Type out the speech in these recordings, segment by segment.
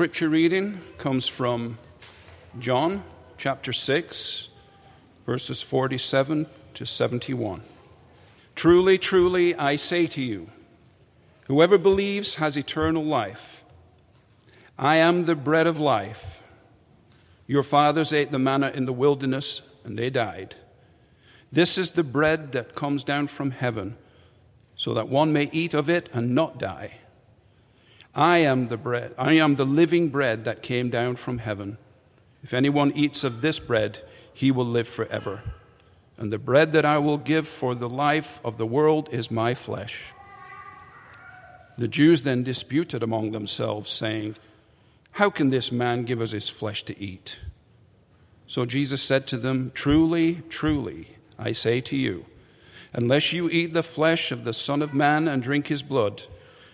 Scripture reading comes from John chapter 6, verses 47 to 71. Truly, truly, I say to you, whoever believes has eternal life. I am the bread of life. Your fathers ate the manna in the wilderness, and they died. This is the bread that comes down from heaven, so that one may eat of it and not die. I am the bread, I am the living bread that came down from heaven. If anyone eats of this bread, he will live forever. And the bread that I will give for the life of the world is my flesh. The Jews then disputed among themselves, saying, How can this man give us his flesh to eat? So Jesus said to them, Truly, truly, I say to you, unless you eat the flesh of the Son of Man and drink his blood,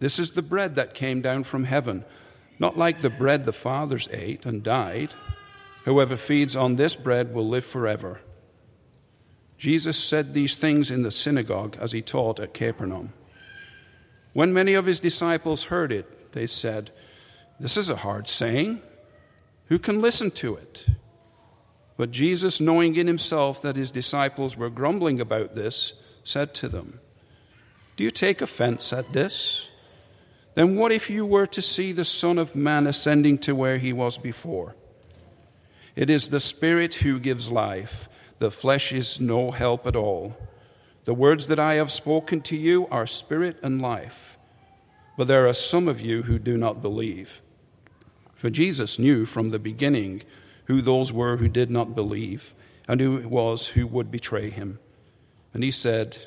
This is the bread that came down from heaven, not like the bread the fathers ate and died. Whoever feeds on this bread will live forever. Jesus said these things in the synagogue as he taught at Capernaum. When many of his disciples heard it, they said, This is a hard saying. Who can listen to it? But Jesus, knowing in himself that his disciples were grumbling about this, said to them, Do you take offense at this? Then what if you were to see the Son of Man ascending to where he was before? It is the Spirit who gives life, the flesh is no help at all. The words that I have spoken to you are spirit and life. But there are some of you who do not believe. For Jesus knew from the beginning who those were who did not believe, and who it was who would betray him. And he said,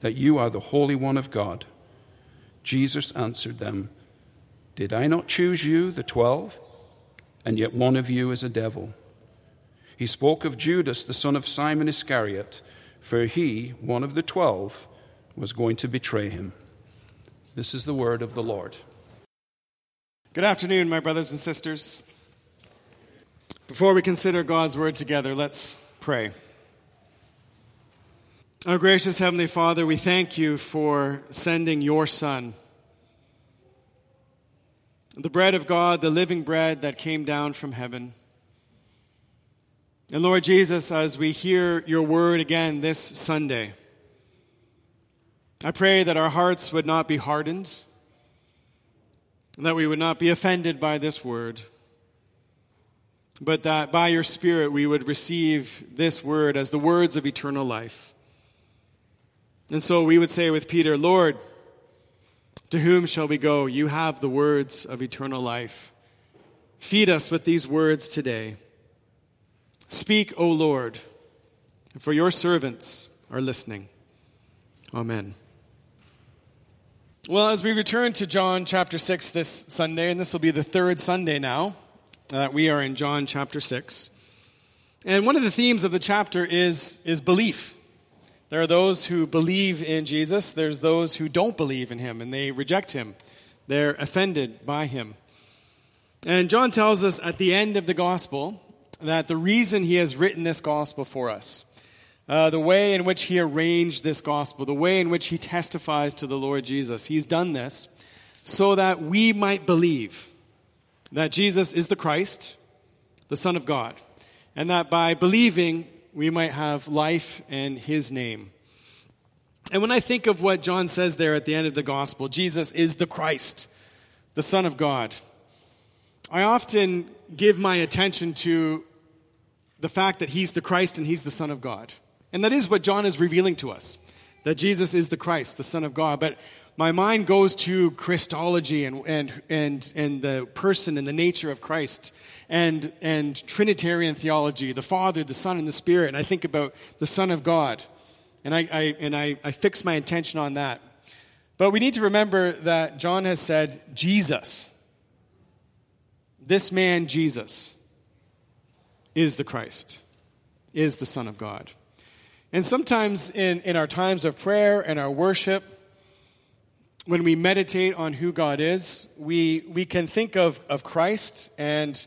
that you are the Holy One of God. Jesus answered them, Did I not choose you, the twelve? And yet one of you is a devil. He spoke of Judas, the son of Simon Iscariot, for he, one of the twelve, was going to betray him. This is the word of the Lord. Good afternoon, my brothers and sisters. Before we consider God's word together, let's pray. Our gracious Heavenly Father, we thank you for sending your Son, the bread of God, the living bread that came down from heaven. And Lord Jesus, as we hear your word again this Sunday, I pray that our hearts would not be hardened, that we would not be offended by this word, but that by your Spirit we would receive this word as the words of eternal life. And so we would say with Peter, Lord, to whom shall we go? You have the words of eternal life. Feed us with these words today. Speak, O Lord, for your servants are listening. Amen. Well, as we return to John chapter 6 this Sunday, and this will be the third Sunday now that we are in John chapter 6. And one of the themes of the chapter is, is belief. There are those who believe in Jesus, there's those who don't believe in him and they reject him. They're offended by him. And John tells us at the end of the gospel that the reason he has written this gospel for us, uh, the way in which he arranged this gospel, the way in which he testifies to the Lord Jesus, he's done this so that we might believe that Jesus is the Christ, the Son of God, and that by believing we might have life in his name. And when I think of what John says there at the end of the gospel, Jesus is the Christ, the Son of God. I often give my attention to the fact that he's the Christ and he's the Son of God. And that is what John is revealing to us that Jesus is the Christ, the Son of God. But my mind goes to Christology and, and, and, and the person and the nature of Christ and, and Trinitarian theology, the Father, the Son, and the Spirit. And I think about the Son of God. And I, I and I, I fix my attention on that. But we need to remember that John has said, Jesus, this man, Jesus, is the Christ, is the Son of God. And sometimes in, in our times of prayer and our worship, when we meditate on who God is, we, we can think of, of Christ, and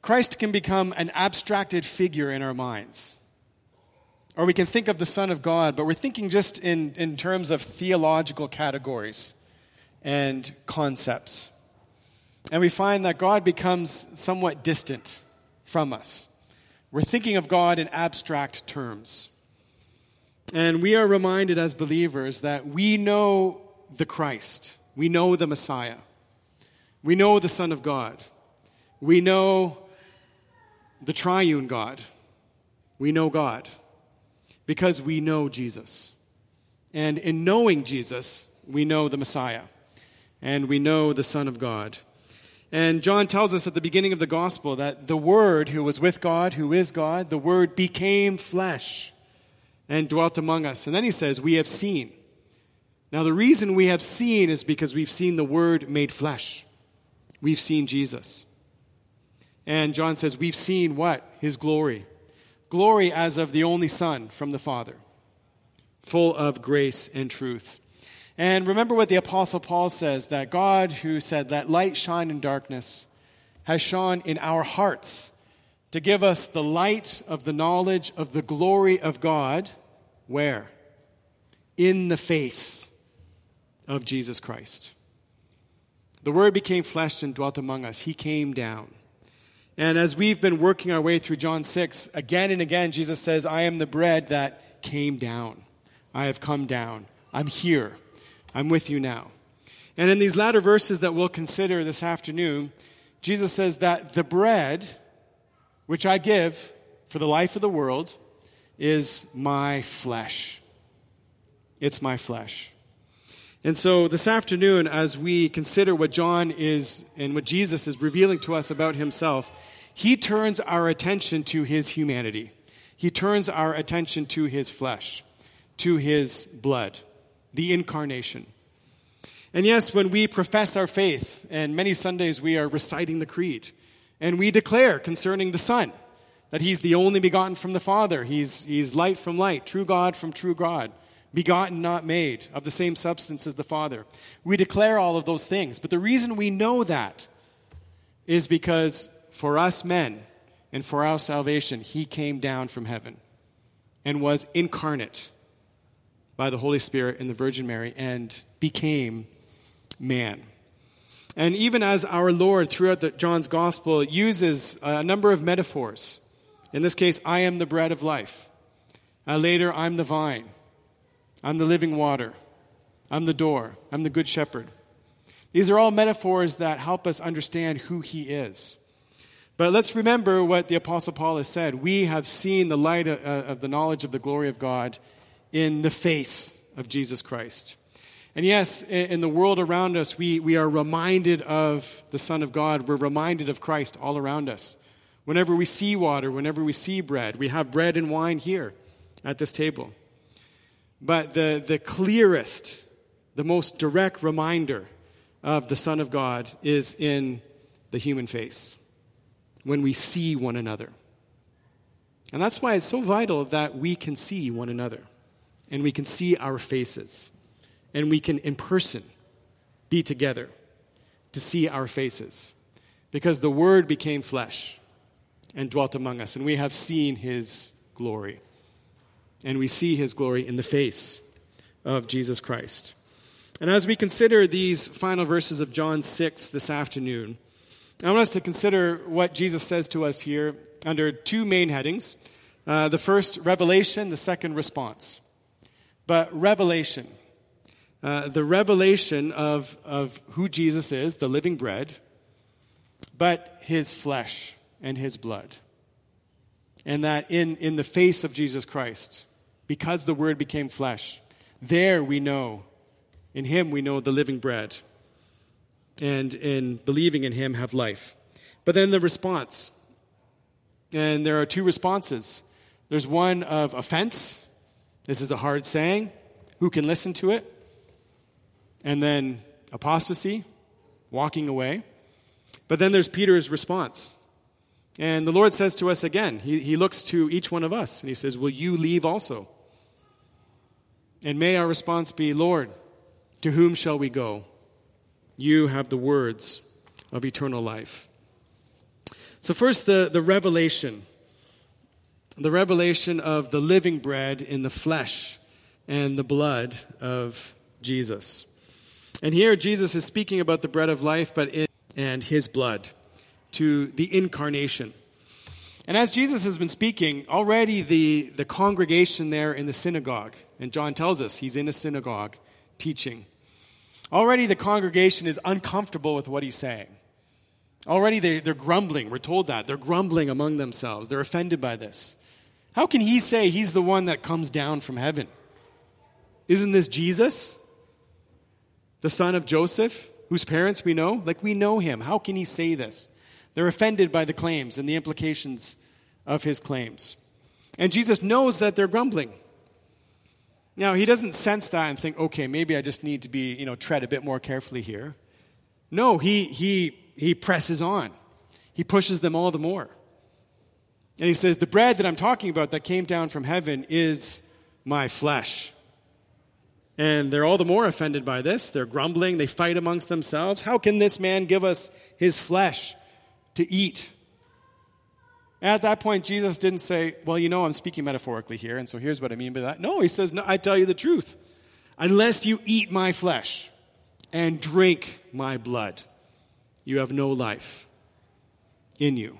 Christ can become an abstracted figure in our minds. Or we can think of the Son of God, but we're thinking just in, in terms of theological categories and concepts. And we find that God becomes somewhat distant from us. We're thinking of God in abstract terms. And we are reminded as believers that we know the Christ, we know the Messiah, we know the Son of God, we know the triune God, we know God because we know Jesus. And in knowing Jesus, we know the Messiah. And we know the Son of God. And John tells us at the beginning of the gospel that the Word who was with God, who is God, the Word became flesh and dwelt among us. And then he says, We have seen. Now, the reason we have seen is because we've seen the Word made flesh. We've seen Jesus. And John says, We've seen what? His glory. Glory as of the only Son from the Father, full of grace and truth. And remember what the Apostle Paul says that God, who said, Let light shine in darkness, has shone in our hearts to give us the light of the knowledge of the glory of God where? In the face of Jesus Christ. The Word became flesh and dwelt among us. He came down. And as we've been working our way through John 6, again and again, Jesus says, I am the bread that came down. I have come down. I'm here. I'm with you now. And in these latter verses that we'll consider this afternoon, Jesus says that the bread which I give for the life of the world is my flesh. It's my flesh. And so this afternoon, as we consider what John is and what Jesus is revealing to us about himself, he turns our attention to his humanity. He turns our attention to his flesh, to his blood, the incarnation. And yes, when we profess our faith, and many Sundays we are reciting the creed, and we declare concerning the Son, that he's the only begotten from the Father. He's, he's light from light, true God from true God, begotten, not made, of the same substance as the Father. We declare all of those things. But the reason we know that is because for us men and for our salvation, he came down from heaven and was incarnate by the Holy Spirit and the Virgin Mary and became man. And even as our Lord, throughout the, John's gospel, uses a number of metaphors in this case, I am the bread of life. Uh, later, I'm the vine. I'm the living water. I'm the door. I'm the good shepherd. These are all metaphors that help us understand who he is. But let's remember what the Apostle Paul has said. We have seen the light of, uh, of the knowledge of the glory of God in the face of Jesus Christ. And yes, in the world around us, we, we are reminded of the Son of God. We're reminded of Christ all around us. Whenever we see water, whenever we see bread, we have bread and wine here at this table. But the, the clearest, the most direct reminder of the Son of God is in the human face, when we see one another. And that's why it's so vital that we can see one another and we can see our faces and we can, in person, be together to see our faces. Because the Word became flesh and dwelt among us, and we have seen his glory. And we see his glory in the face of Jesus Christ. And as we consider these final verses of John 6 this afternoon, I want us to consider what Jesus says to us here under two main headings. Uh, the first, revelation, the second, response. But revelation, uh, the revelation of, of who Jesus is, the living bread, but his flesh and his blood. And that in, in the face of Jesus Christ, because the Word became flesh, there we know, in him we know the living bread. And in believing in him have life. But then the response. And there are two responses there's one of offense. This is a hard saying. Who can listen to it? And then apostasy, walking away. But then there's Peter's response. And the Lord says to us again, he, he looks to each one of us and he says, Will you leave also? And may our response be, Lord, to whom shall we go? You have the words of eternal life. So, first, the, the revelation the revelation of the living bread in the flesh and the blood of Jesus. And here, Jesus is speaking about the bread of life, but and his blood to the incarnation. And as Jesus has been speaking, already the, the congregation there in the synagogue, and John tells us he's in a synagogue teaching, already the congregation is uncomfortable with what he's saying. Already they, they're grumbling. We're told that. They're grumbling among themselves. They're offended by this. How can he say he's the one that comes down from heaven? Isn't this Jesus? The son of Joseph, whose parents we know? Like we know him. How can he say this? They're offended by the claims and the implications of his claims. And Jesus knows that they're grumbling. Now, he doesn't sense that and think, okay, maybe I just need to be, you know, tread a bit more carefully here. No, he, he, he presses on. He pushes them all the more. And he says, The bread that I'm talking about that came down from heaven is my flesh. And they're all the more offended by this. They're grumbling. They fight amongst themselves. How can this man give us his flesh to eat? And At that point, Jesus didn't say, Well, you know, I'm speaking metaphorically here, and so here's what I mean by that. No, he says, No, I tell you the truth. Unless you eat my flesh and drink my blood, you have no life in you.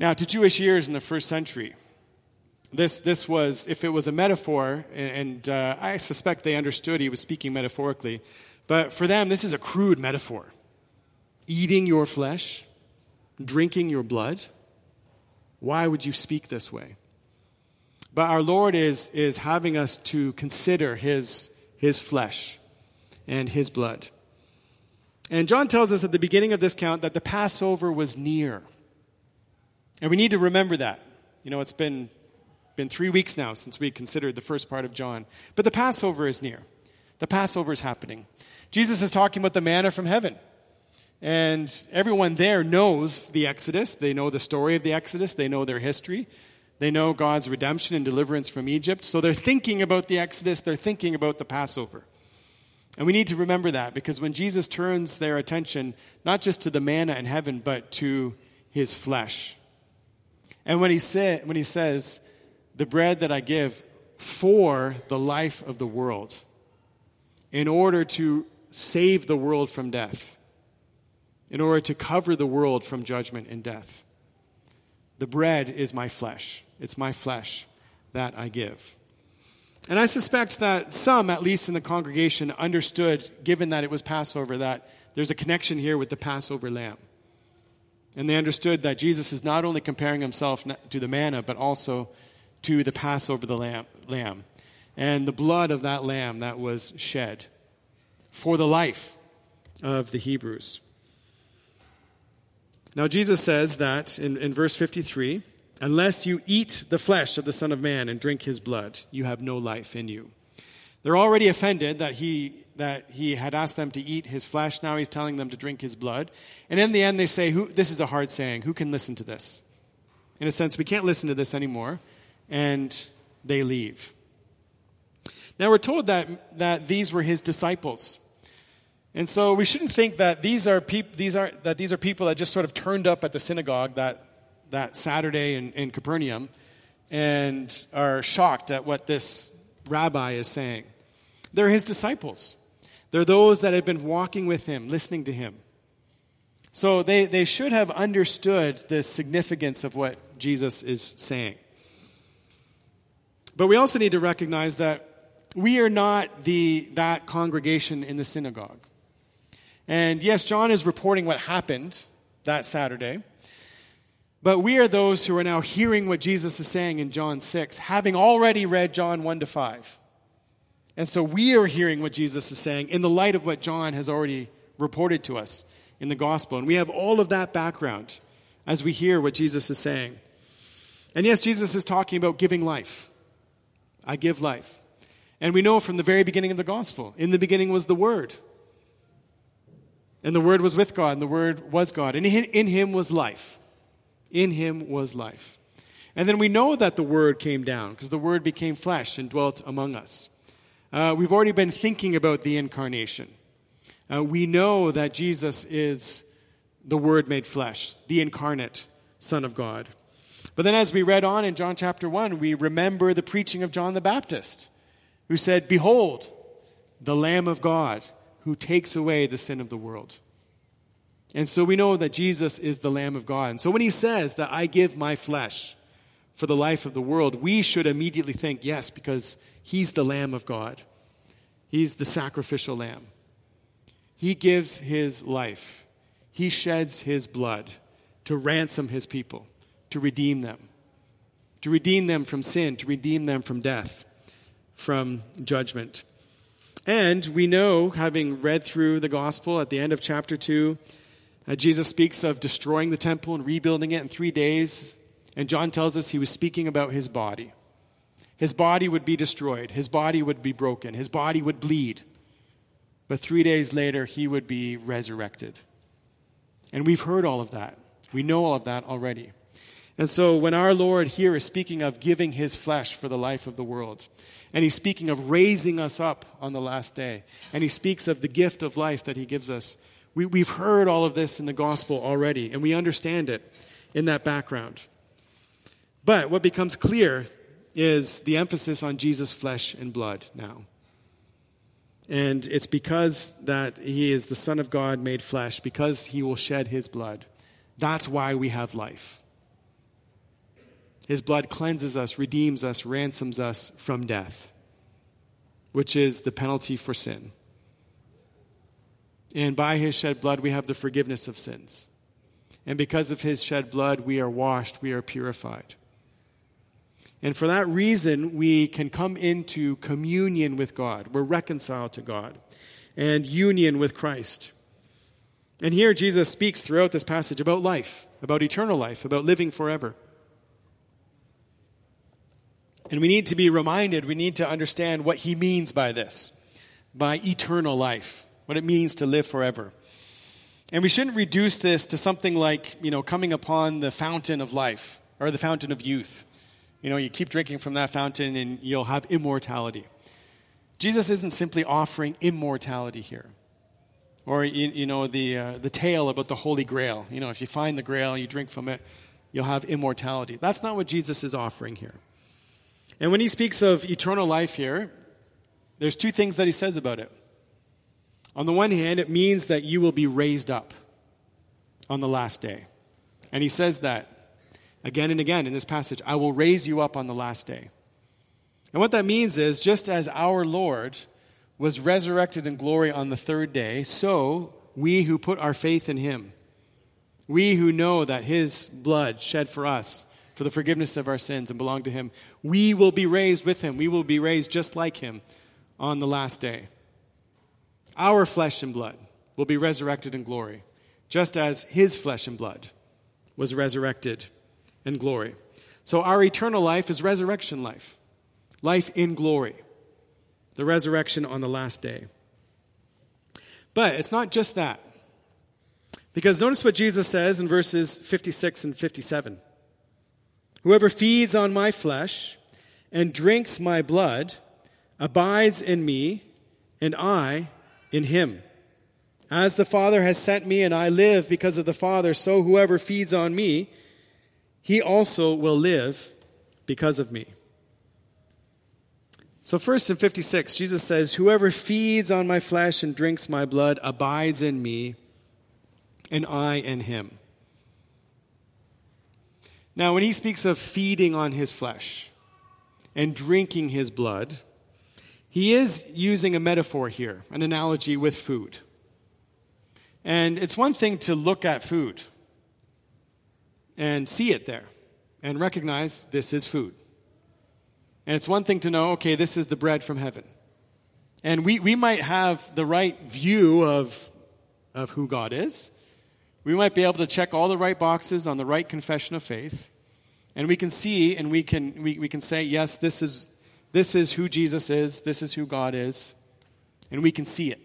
Now, to Jewish ears in the first century, this, this was, if it was a metaphor, and, uh, I suspect they understood he was speaking metaphorically, but for them, this is a crude metaphor. Eating your flesh, drinking your blood. Why would you speak this way? But our Lord is, is having us to consider his, his flesh and his blood. And John tells us at the beginning of this count that the Passover was near. And we need to remember that. You know, it's been, been three weeks now since we considered the first part of John. But the Passover is near, the Passover is happening. Jesus is talking about the manna from heaven. And everyone there knows the Exodus. They know the story of the Exodus. They know their history. They know God's redemption and deliverance from Egypt. So they're thinking about the Exodus. They're thinking about the Passover. And we need to remember that because when Jesus turns their attention not just to the manna in heaven, but to his flesh, and when he, say, when he says, the bread that I give for the life of the world, in order to save the world from death, in order to cover the world from judgment and death. The bread is my flesh. It's my flesh that I give. And I suspect that some, at least in the congregation, understood, given that it was Passover, that there's a connection here with the Passover lamb. And they understood that Jesus is not only comparing himself to the manna, but also to the Passover the lamb, and the blood of that lamb that was shed for the life of the Hebrews. Now, Jesus says that in, in verse 53 unless you eat the flesh of the Son of Man and drink his blood, you have no life in you. They're already offended that he that he had asked them to eat his flesh. Now he's telling them to drink his blood. And in the end, they say, Who, This is a hard saying. Who can listen to this? In a sense, we can't listen to this anymore. And they leave. Now we're told that, that these were his disciples. And so we shouldn't think that these are, peop- these are, that these are people that just sort of turned up at the synagogue that, that Saturday in, in Capernaum and are shocked at what this rabbi is saying. They're his disciples. They're those that have been walking with him, listening to him. So they, they should have understood the significance of what Jesus is saying. But we also need to recognize that we are not the, that congregation in the synagogue. And yes, John is reporting what happened that Saturday. But we are those who are now hearing what Jesus is saying in John 6, having already read John 1 to 5. And so we are hearing what Jesus is saying in the light of what John has already reported to us in the gospel. And we have all of that background as we hear what Jesus is saying. And yes, Jesus is talking about giving life. I give life. And we know from the very beginning of the gospel, in the beginning was the Word. And the Word was with God, and the Word was God. And in him was life. In him was life. And then we know that the Word came down because the Word became flesh and dwelt among us. Uh, we've already been thinking about the incarnation. Uh, we know that Jesus is the Word made flesh, the incarnate Son of God. But then, as we read on in John chapter 1, we remember the preaching of John the Baptist, who said, Behold, the Lamb of God who takes away the sin of the world. And so we know that Jesus is the Lamb of God. And so when he says that I give my flesh for the life of the world, we should immediately think, yes, because he's the Lamb of God. He's the sacrificial lamb. He gives his life, he sheds his blood to ransom his people, to redeem them, to redeem them from sin, to redeem them from death, from judgment. And we know, having read through the gospel at the end of chapter 2, uh, Jesus speaks of destroying the temple and rebuilding it in three days. And John tells us he was speaking about his body. His body would be destroyed, his body would be broken, his body would bleed. But three days later, he would be resurrected. And we've heard all of that. We know all of that already. And so when our Lord here is speaking of giving his flesh for the life of the world, and he's speaking of raising us up on the last day, and he speaks of the gift of life that he gives us, we, we've heard all of this in the gospel already, and we understand it in that background. But what becomes clear is the emphasis on Jesus' flesh and blood now. And it's because that he is the Son of God made flesh, because he will shed his blood. That's why we have life. His blood cleanses us, redeems us, ransoms us from death, which is the penalty for sin. And by his shed blood, we have the forgiveness of sins. And because of his shed blood, we are washed, we are purified. And for that reason, we can come into communion with God. We're reconciled to God and union with Christ. And here Jesus speaks throughout this passage about life, about eternal life, about living forever. And we need to be reminded, we need to understand what he means by this, by eternal life what it means to live forever. And we shouldn't reduce this to something like, you know, coming upon the fountain of life or the fountain of youth. You know, you keep drinking from that fountain and you'll have immortality. Jesus isn't simply offering immortality here. Or, you, you know, the, uh, the tale about the Holy Grail. You know, if you find the Grail, you drink from it, you'll have immortality. That's not what Jesus is offering here. And when he speaks of eternal life here, there's two things that he says about it. On the one hand, it means that you will be raised up on the last day. And he says that again and again in this passage I will raise you up on the last day. And what that means is just as our Lord was resurrected in glory on the third day, so we who put our faith in him, we who know that his blood shed for us for the forgiveness of our sins and belong to him, we will be raised with him. We will be raised just like him on the last day. Our flesh and blood will be resurrected in glory, just as his flesh and blood was resurrected in glory. So our eternal life is resurrection life, life in glory, the resurrection on the last day. But it's not just that. Because notice what Jesus says in verses 56 and 57. Whoever feeds on my flesh and drinks my blood abides in me, and I in him. As the Father has sent me and I live because of the Father, so whoever feeds on me, he also will live because of me. So, first in 56, Jesus says, Whoever feeds on my flesh and drinks my blood abides in me, and I in him. Now, when he speaks of feeding on his flesh and drinking his blood, he is using a metaphor here, an analogy with food. And it's one thing to look at food and see it there and recognize this is food. And it's one thing to know, okay, this is the bread from heaven. And we, we might have the right view of, of who God is. We might be able to check all the right boxes on the right confession of faith. And we can see and we can, we, we can say, yes, this is, this is who Jesus is, this is who God is. And we can see it.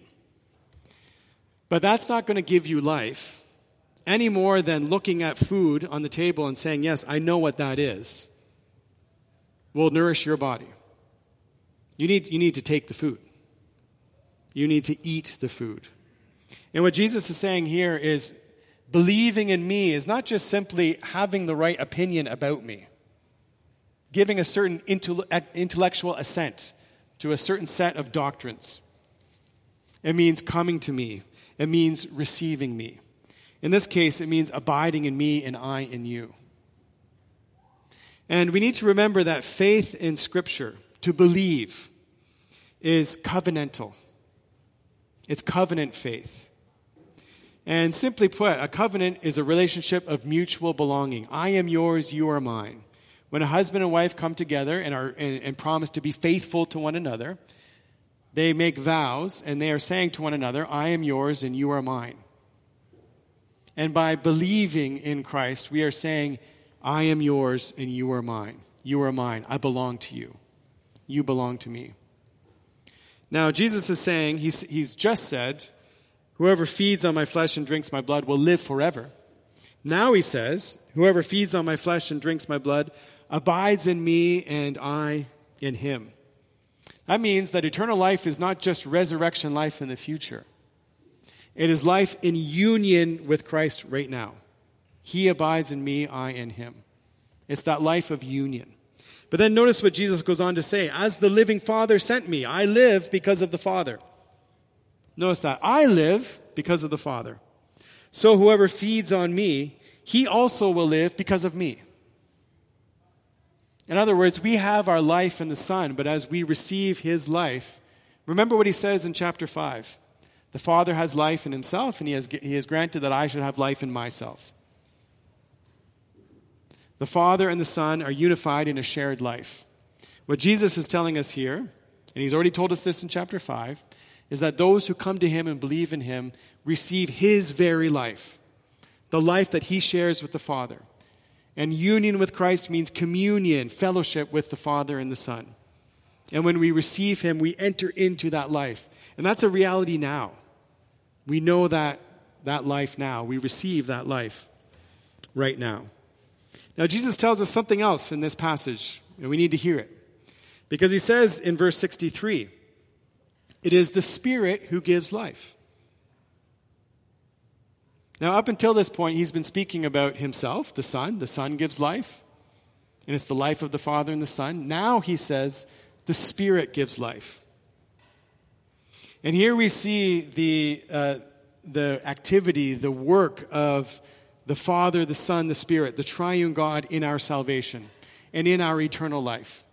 But that's not going to give you life any more than looking at food on the table and saying, Yes, I know what that is, will nourish your body. You need, you need to take the food, you need to eat the food. And what Jesus is saying here is believing in me is not just simply having the right opinion about me, giving a certain eh, intellectual assent to a certain set of doctrines. It means coming to me, it means receiving me. In this case, it means abiding in me and I in you. And we need to remember that faith in Scripture, to believe, is covenantal. It's covenant faith. And simply put, a covenant is a relationship of mutual belonging. I am yours, you are mine. When a husband and wife come together and, are, and, and promise to be faithful to one another, they make vows and they are saying to one another, I am yours and you are mine. And by believing in Christ, we are saying, I am yours and you are mine. You are mine. I belong to you. You belong to me. Now, Jesus is saying, he's, he's just said, Whoever feeds on my flesh and drinks my blood will live forever. Now he says, Whoever feeds on my flesh and drinks my blood abides in me and I in him. That means that eternal life is not just resurrection life in the future. It is life in union with Christ right now. He abides in me, I in him. It's that life of union. But then notice what Jesus goes on to say As the living Father sent me, I live because of the Father. Notice that. I live because of the Father. So whoever feeds on me, he also will live because of me. In other words, we have our life in the Son, but as we receive his life, remember what he says in chapter 5 the Father has life in himself, and he has, he has granted that I should have life in myself. The Father and the Son are unified in a shared life. What Jesus is telling us here, and he's already told us this in chapter 5, is that those who come to him and believe in him receive his very life, the life that he shares with the Father. And union with Christ means communion, fellowship with the Father and the Son. And when we receive him, we enter into that life. And that's a reality now. We know that that life now. We receive that life right now. Now, Jesus tells us something else in this passage, and we need to hear it. Because he says in verse 63 it is the Spirit who gives life. Now, up until this point, he's been speaking about himself, the Son. The Son gives life, and it's the life of the Father and the Son. Now he says the Spirit gives life. And here we see the, uh, the activity, the work of the Father, the Son, the Spirit, the triune God in our salvation and in our eternal life.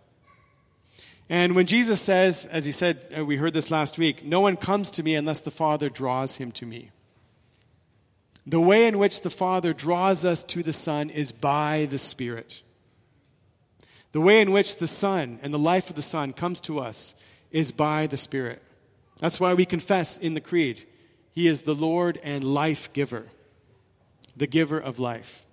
And when Jesus says, as he said, uh, we heard this last week, no one comes to me unless the Father draws him to me. The way in which the Father draws us to the Son is by the Spirit. The way in which the Son and the life of the Son comes to us is by the Spirit. That's why we confess in the Creed He is the Lord and life giver, the giver of life.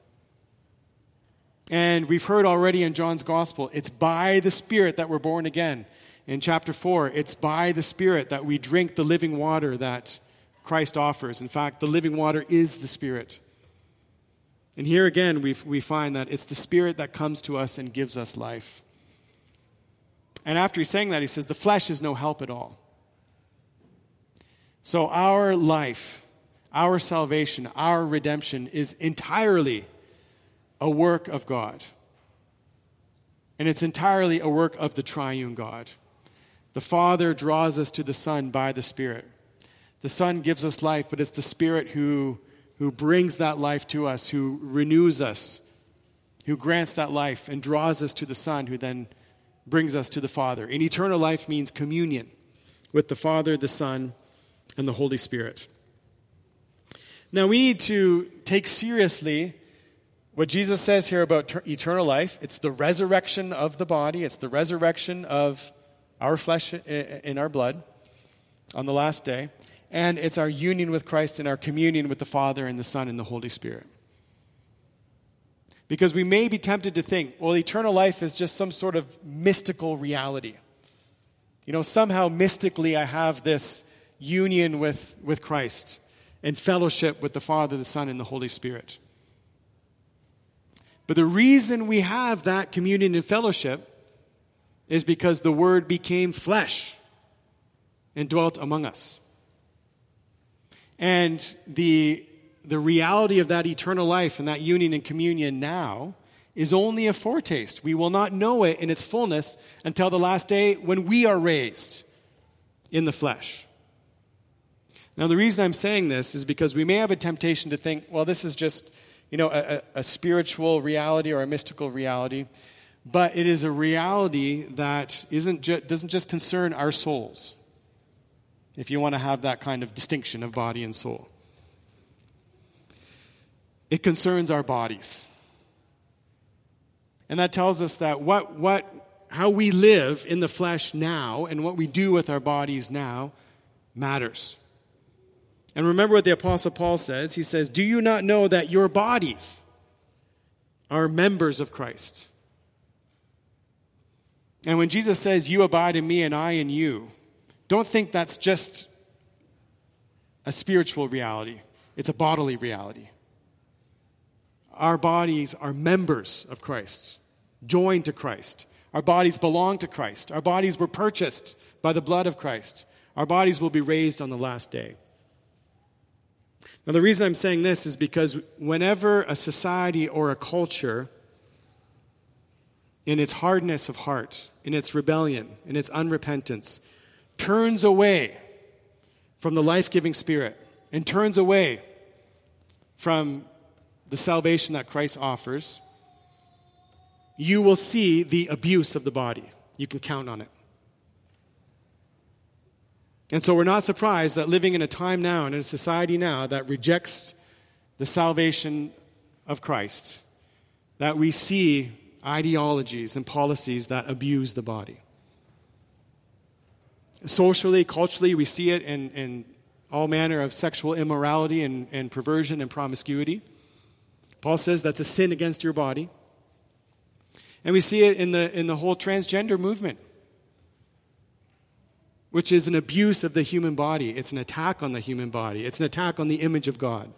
And we've heard already in John's gospel, it's by the Spirit that we're born again. In chapter 4, it's by the Spirit that we drink the living water that Christ offers. In fact, the living water is the Spirit. And here again, we, we find that it's the Spirit that comes to us and gives us life. And after he's saying that, he says, the flesh is no help at all. So our life, our salvation, our redemption is entirely a work of God. And it's entirely a work of the triune God. The Father draws us to the Son by the Spirit. The Son gives us life, but it's the Spirit who, who brings that life to us, who renews us, who grants that life and draws us to the Son, who then brings us to the Father. And eternal life means communion with the Father, the Son, and the Holy Spirit. Now, we need to take seriously what Jesus says here about ter- eternal life. It's the resurrection of the body, it's the resurrection of our flesh in our blood on the last day, and it's our union with Christ and our communion with the Father and the Son and the Holy Spirit. Because we may be tempted to think, well, eternal life is just some sort of mystical reality. You know, somehow mystically I have this union with, with Christ and fellowship with the Father, the Son, and the Holy Spirit. But the reason we have that communion and fellowship is because the Word became flesh and dwelt among us. And the, the reality of that eternal life and that union and communion now is only a foretaste. We will not know it in its fullness until the last day when we are raised in the flesh. Now, the reason I'm saying this is because we may have a temptation to think, well, this is just, you know, a, a spiritual reality or a mystical reality, but it is a reality that isn't ju- doesn't just concern our souls, if you want to have that kind of distinction of body and soul. It concerns our bodies. And that tells us that what, what, how we live in the flesh now and what we do with our bodies now matters. And remember what the Apostle Paul says. He says, Do you not know that your bodies are members of Christ? And when Jesus says, You abide in me and I in you, don't think that's just a spiritual reality, it's a bodily reality. Our bodies are members of Christ, joined to Christ. Our bodies belong to Christ. Our bodies were purchased by the blood of Christ. Our bodies will be raised on the last day. Now, the reason I'm saying this is because whenever a society or a culture, in its hardness of heart, in its rebellion, in its unrepentance, turns away from the life giving Spirit and turns away from the salvation that Christ offers, you will see the abuse of the body. You can count on it. And so we're not surprised that living in a time now and in a society now that rejects the salvation of Christ, that we see ideologies and policies that abuse the body. Socially, culturally, we see it in, in all manner of sexual immorality and, and perversion and promiscuity. Paul says that's a sin against your body. And we see it in the, in the whole transgender movement which is an abuse of the human body. It's an attack on the human body, it's an attack on the image of God.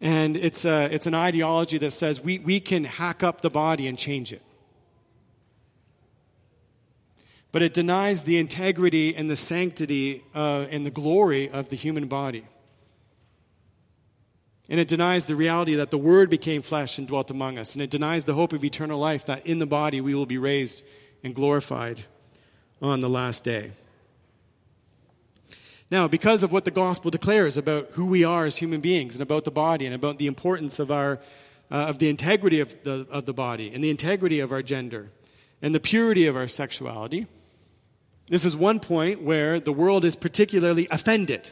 And it's, a, it's an ideology that says we, we can hack up the body and change it. But it denies the integrity and the sanctity uh, and the glory of the human body. And it denies the reality that the Word became flesh and dwelt among us. And it denies the hope of eternal life that in the body we will be raised and glorified on the last day. Now, because of what the gospel declares about who we are as human beings and about the body and about the importance of, our, uh, of the integrity of the, of the body and the integrity of our gender and the purity of our sexuality, this is one point where the world is particularly offended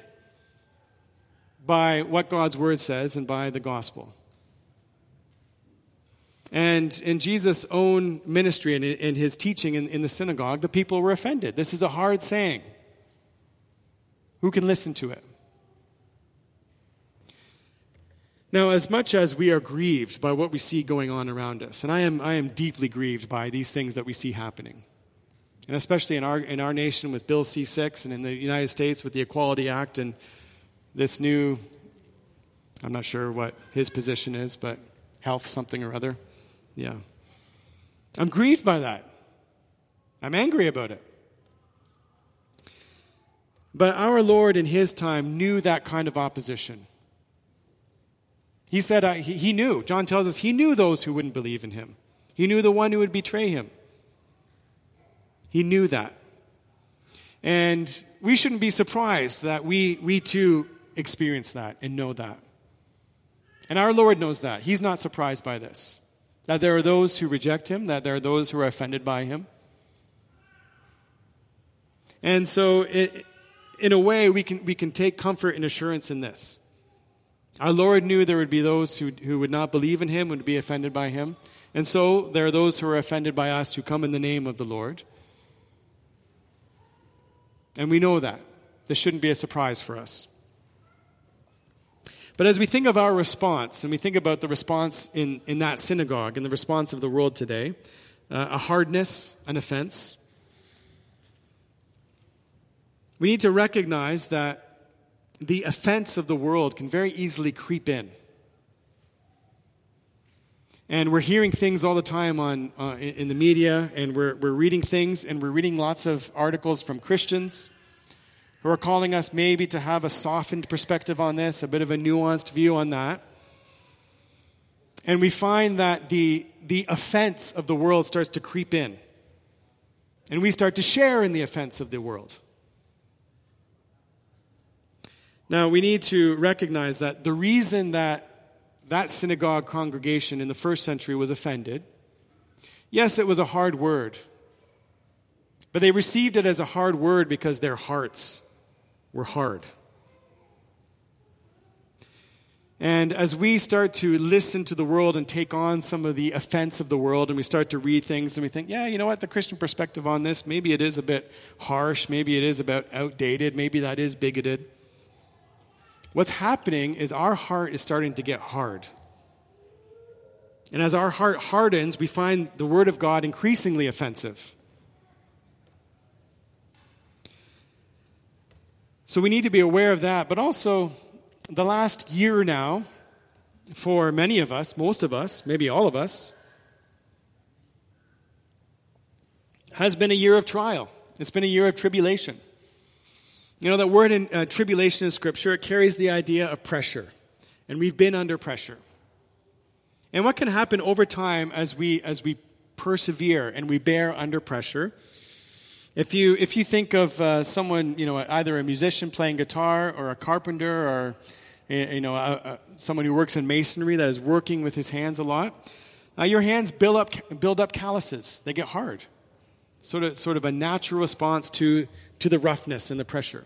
by what God's word says and by the gospel. And in Jesus' own ministry and in his teaching in, the synagogue, the people were offended. This is a hard saying. Who can listen to it? Now, as much as we are grieved by what we see going on around us, and I am, I am deeply grieved by these things that we see happening, and especially in our, in our nation with Bill C 6 and in the United States with the Equality Act and this new, I'm not sure what his position is, but health something or other. Yeah. I'm grieved by that. I'm angry about it. But our Lord in his time knew that kind of opposition. He said, uh, he, he knew, John tells us, he knew those who wouldn't believe in him. He knew the one who would betray him. He knew that. And we shouldn't be surprised that we, we too experience that and know that. And our Lord knows that. He's not surprised by this. That there are those who reject him, that there are those who are offended by him. And so it, in a way, we can, we can take comfort and assurance in this. Our Lord knew there would be those who, who would not believe in him, would be offended by him. And so there are those who are offended by us who come in the name of the Lord. And we know that. This shouldn't be a surprise for us. But as we think of our response, and we think about the response in, in that synagogue and the response of the world today, uh, a hardness, an offense, we need to recognize that the offense of the world can very easily creep in. And we're hearing things all the time on, uh, in the media, and we're, we're reading things, and we're reading lots of articles from Christians who are calling us maybe to have a softened perspective on this, a bit of a nuanced view on that. And we find that the, the offense of the world starts to creep in. And we start to share in the offense of the world. Now, we need to recognize that the reason that that synagogue congregation in the first century was offended, yes, it was a hard word, but they received it as a hard word because their hearts were hard. And as we start to listen to the world and take on some of the offense of the world, and we start to read things and we think, yeah, you know what, the Christian perspective on this, maybe it is a bit harsh, maybe it is about outdated, maybe that is bigoted. What's happening is our heart is starting to get hard. And as our heart hardens, we find the Word of God increasingly offensive. So we need to be aware of that. But also, the last year now, for many of us, most of us, maybe all of us, has been a year of trial. It's been a year of tribulation. You know, that word in uh, tribulation in Scripture, it carries the idea of pressure. And we've been under pressure. And what can happen over time as we, as we persevere and we bear under pressure if you, if you think of uh, someone, you know, either a musician playing guitar or a carpenter or, you know, a, a, someone who works in masonry that is working with his hands a lot, uh, your hands build up, build up calluses. They get hard. Sort of, sort of a natural response to, to the roughness and the pressure.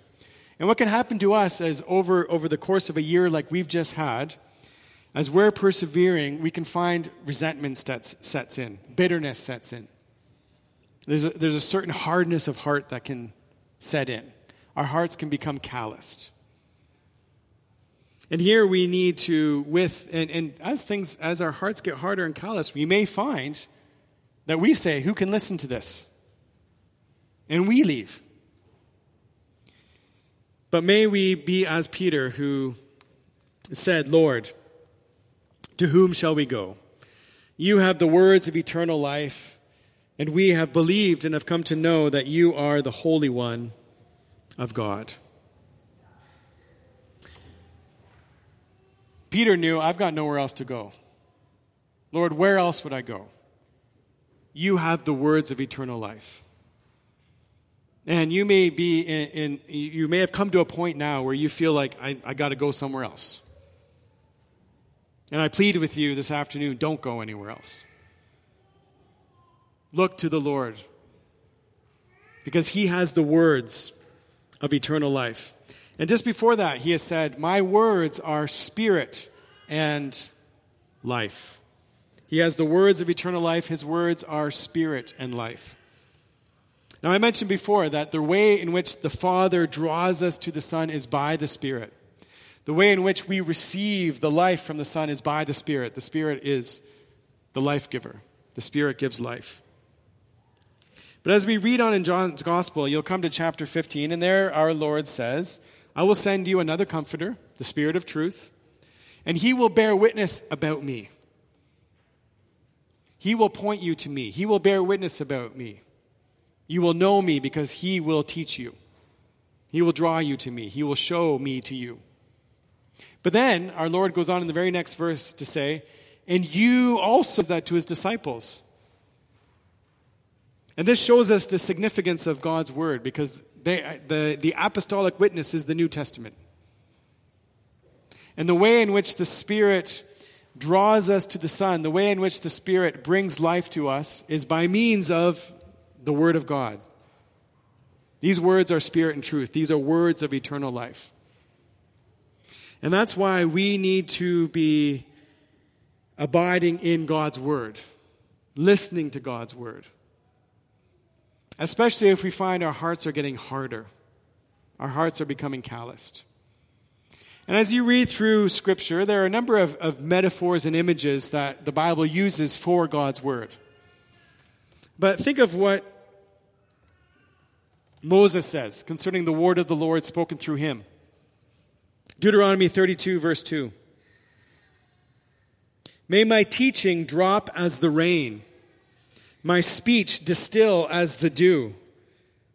And what can happen to us as over, over the course of a year like we've just had, as we're persevering, we can find resentment sets, sets in, bitterness sets in. There's a, there's a certain hardness of heart that can set in. Our hearts can become calloused. And here we need to, with, and, and as things, as our hearts get harder and callous, we may find that we say, Who can listen to this? And we leave. But may we be as Peter, who said, Lord, to whom shall we go? You have the words of eternal life. And we have believed and have come to know that you are the Holy One of God. Peter knew, I've got nowhere else to go. Lord, where else would I go? You have the words of eternal life. And you may be in, in you may have come to a point now where you feel like I, I got to go somewhere else. And I plead with you this afternoon don't go anywhere else. Look to the Lord because he has the words of eternal life. And just before that, he has said, My words are spirit and life. He has the words of eternal life. His words are spirit and life. Now, I mentioned before that the way in which the Father draws us to the Son is by the Spirit. The way in which we receive the life from the Son is by the Spirit. The Spirit is the life giver, the Spirit gives life. But as we read on in John's Gospel, you'll come to chapter 15, and there our Lord says, I will send you another comforter, the Spirit of truth, and he will bear witness about me. He will point you to me. He will bear witness about me. You will know me because he will teach you. He will draw you to me. He will show me to you. But then our Lord goes on in the very next verse to say, and you also that to his disciples. And this shows us the significance of God's word because they, the, the apostolic witness is the New Testament. And the way in which the Spirit draws us to the Son, the way in which the Spirit brings life to us, is by means of the Word of God. These words are spirit and truth. These are words of eternal life. And that's why we need to be abiding in God's word, listening to God's word. Especially if we find our hearts are getting harder, our hearts are becoming calloused. And as you read through Scripture, there are a number of, of metaphors and images that the Bible uses for God's Word. But think of what Moses says concerning the word of the Lord spoken through him. Deuteronomy 32, verse 2. May my teaching drop as the rain, my speech distill as the dew,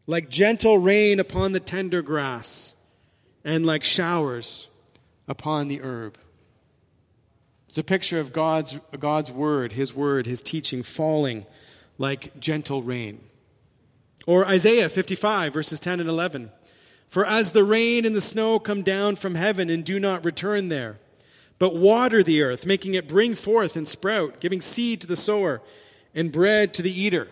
like gentle rain upon the tender grass, and like showers upon the herb. It's a picture of God's, God's word, his word, his teaching falling like gentle rain. Or Isaiah 55, verses 10 and 11. For as the rain and the snow come down from heaven and do not return there, but water the earth, making it bring forth and sprout, giving seed to the sower and bread to the eater.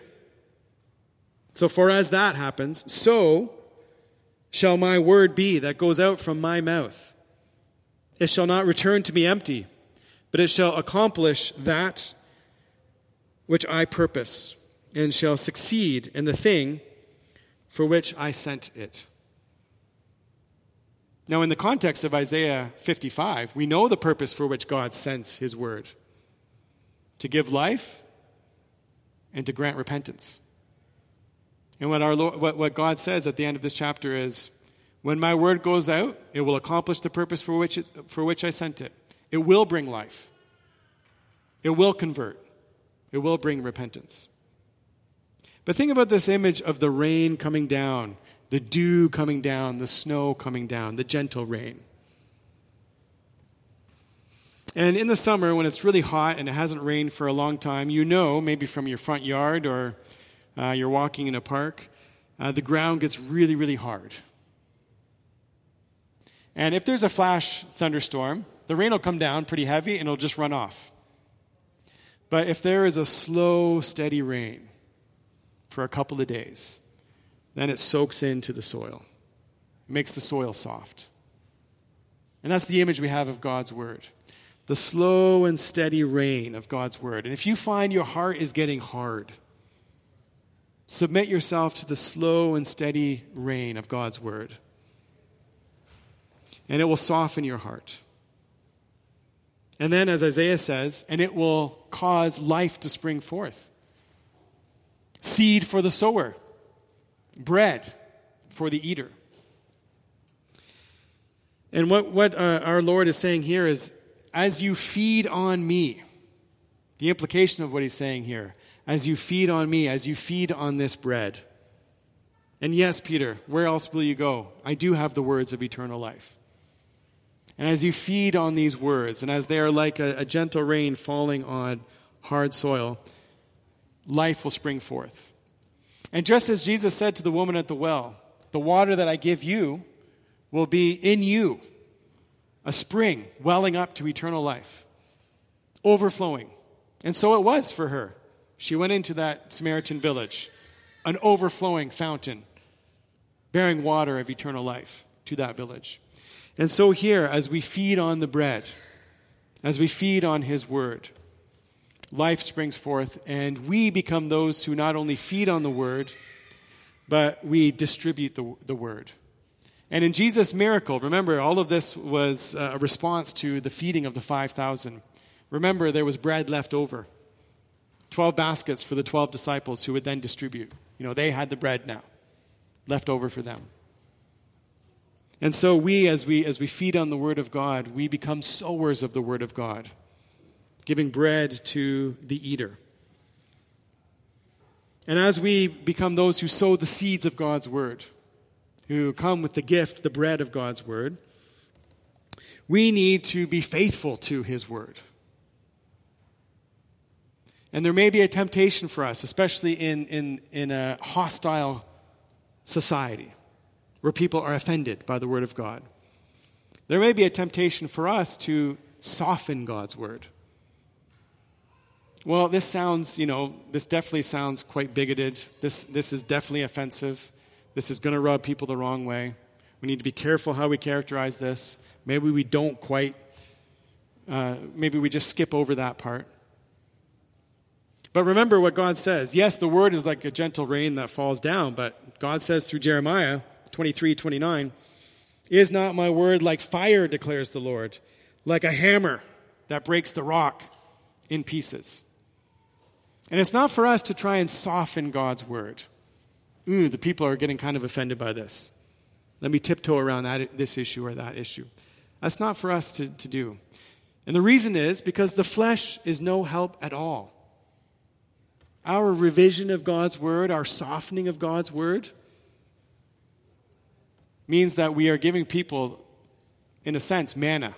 So, for as that happens, so shall my word be that goes out from my mouth. It shall not return to me empty, but it shall accomplish that which I purpose, and shall succeed in the thing for which I sent it. Now, in the context of Isaiah 55, we know the purpose for which God sends his word to give life and to grant repentance. And what, our Lord, what, what God says at the end of this chapter is when my word goes out, it will accomplish the purpose for which, it, for which I sent it. It will bring life. It will convert. It will bring repentance. But think about this image of the rain coming down, the dew coming down, the snow coming down, the gentle rain. And in the summer, when it's really hot and it hasn't rained for a long time, you know, maybe from your front yard or uh, you're walking in a park, uh, the ground gets really, really hard. And if there's a flash thunderstorm, the rain will come down pretty heavy and it'll just run off. But if there is a slow, steady rain for a couple of days, then it soaks into the soil. It makes the soil soft. And that's the image we have of God's Word the slow and steady rain of God's Word. And if you find your heart is getting hard, submit yourself to the slow and steady rain of God's Word and it will soften your heart. And then, as Isaiah says, and it will cause life to spring forth seed for the sower, bread for the eater. And what, what uh, our Lord is saying here is, as you feed on me, the implication of what he's saying here, as you feed on me, as you feed on this bread. And yes, Peter, where else will you go? I do have the words of eternal life. And as you feed on these words, and as they are like a, a gentle rain falling on hard soil, life will spring forth. And just as Jesus said to the woman at the well, the water that I give you will be in you, a spring welling up to eternal life, overflowing. And so it was for her. She went into that Samaritan village, an overflowing fountain, bearing water of eternal life to that village. And so, here, as we feed on the bread, as we feed on His Word, life springs forth, and we become those who not only feed on the Word, but we distribute the, the Word. And in Jesus' miracle, remember, all of this was uh, a response to the feeding of the 5,000. Remember, there was bread left over 12 baskets for the 12 disciples who would then distribute. You know, they had the bread now, left over for them. And so we as we as we feed on the word of God, we become sowers of the word of God, giving bread to the eater. And as we become those who sow the seeds of God's word, who come with the gift, the bread of God's word, we need to be faithful to his word. And there may be a temptation for us, especially in, in, in a hostile society where people are offended by the Word of God. There may be a temptation for us to soften God's Word. Well, this sounds, you know, this definitely sounds quite bigoted. This, this is definitely offensive. This is going to rub people the wrong way. We need to be careful how we characterize this. Maybe we don't quite, uh, maybe we just skip over that part. But remember what God says. Yes, the word is like a gentle rain that falls down, but God says through Jeremiah 23 29, Is not my word like fire, declares the Lord, like a hammer that breaks the rock in pieces? And it's not for us to try and soften God's word. Ooh, the people are getting kind of offended by this. Let me tiptoe around that, this issue or that issue. That's not for us to, to do. And the reason is because the flesh is no help at all. Our revision of God's word, our softening of God's word, means that we are giving people, in a sense, manna.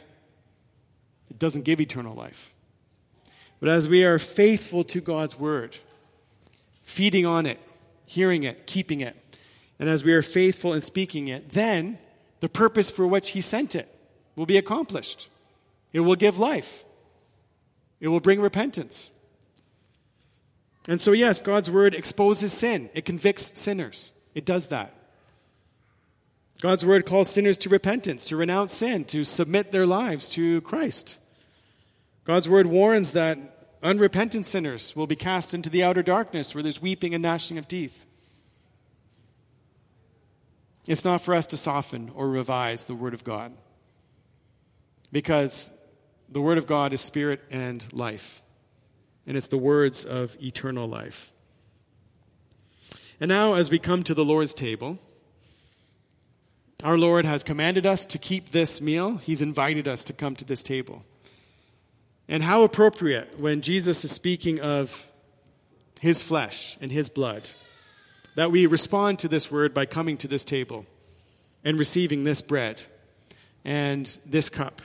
It doesn't give eternal life. But as we are faithful to God's word, feeding on it, hearing it, keeping it, and as we are faithful in speaking it, then the purpose for which He sent it will be accomplished. It will give life, it will bring repentance. And so, yes, God's word exposes sin, it convicts sinners. It does that. God's word calls sinners to repentance, to renounce sin, to submit their lives to Christ. God's word warns that unrepentant sinners will be cast into the outer darkness where there's weeping and gnashing of teeth. It's not for us to soften or revise the word of God because the word of God is spirit and life and it's the words of eternal life. And now, as we come to the Lord's table, our Lord has commanded us to keep this meal. He's invited us to come to this table. And how appropriate when Jesus is speaking of his flesh and his blood that we respond to this word by coming to this table and receiving this bread and this cup.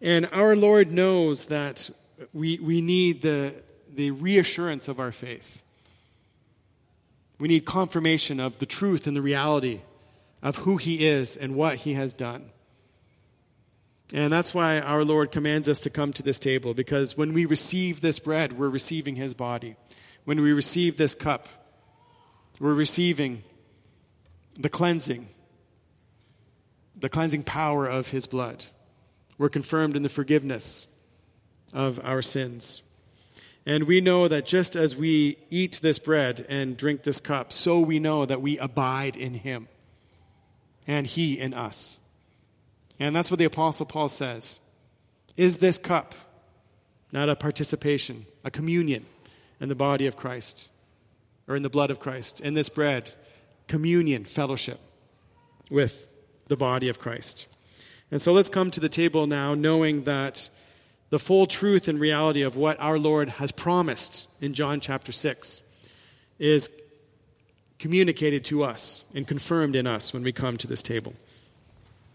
And our Lord knows that we, we need the, the reassurance of our faith. We need confirmation of the truth and the reality of who He is and what He has done. And that's why our Lord commands us to come to this table, because when we receive this bread, we're receiving His body. When we receive this cup, we're receiving the cleansing, the cleansing power of His blood. We're confirmed in the forgiveness of our sins. And we know that just as we eat this bread and drink this cup, so we know that we abide in Him and He in us. And that's what the Apostle Paul says. Is this cup not a participation, a communion in the body of Christ or in the blood of Christ? In this bread, communion, fellowship with the body of Christ. And so let's come to the table now knowing that the full truth and reality of what our Lord has promised in John chapter 6 is communicated to us and confirmed in us when we come to this table.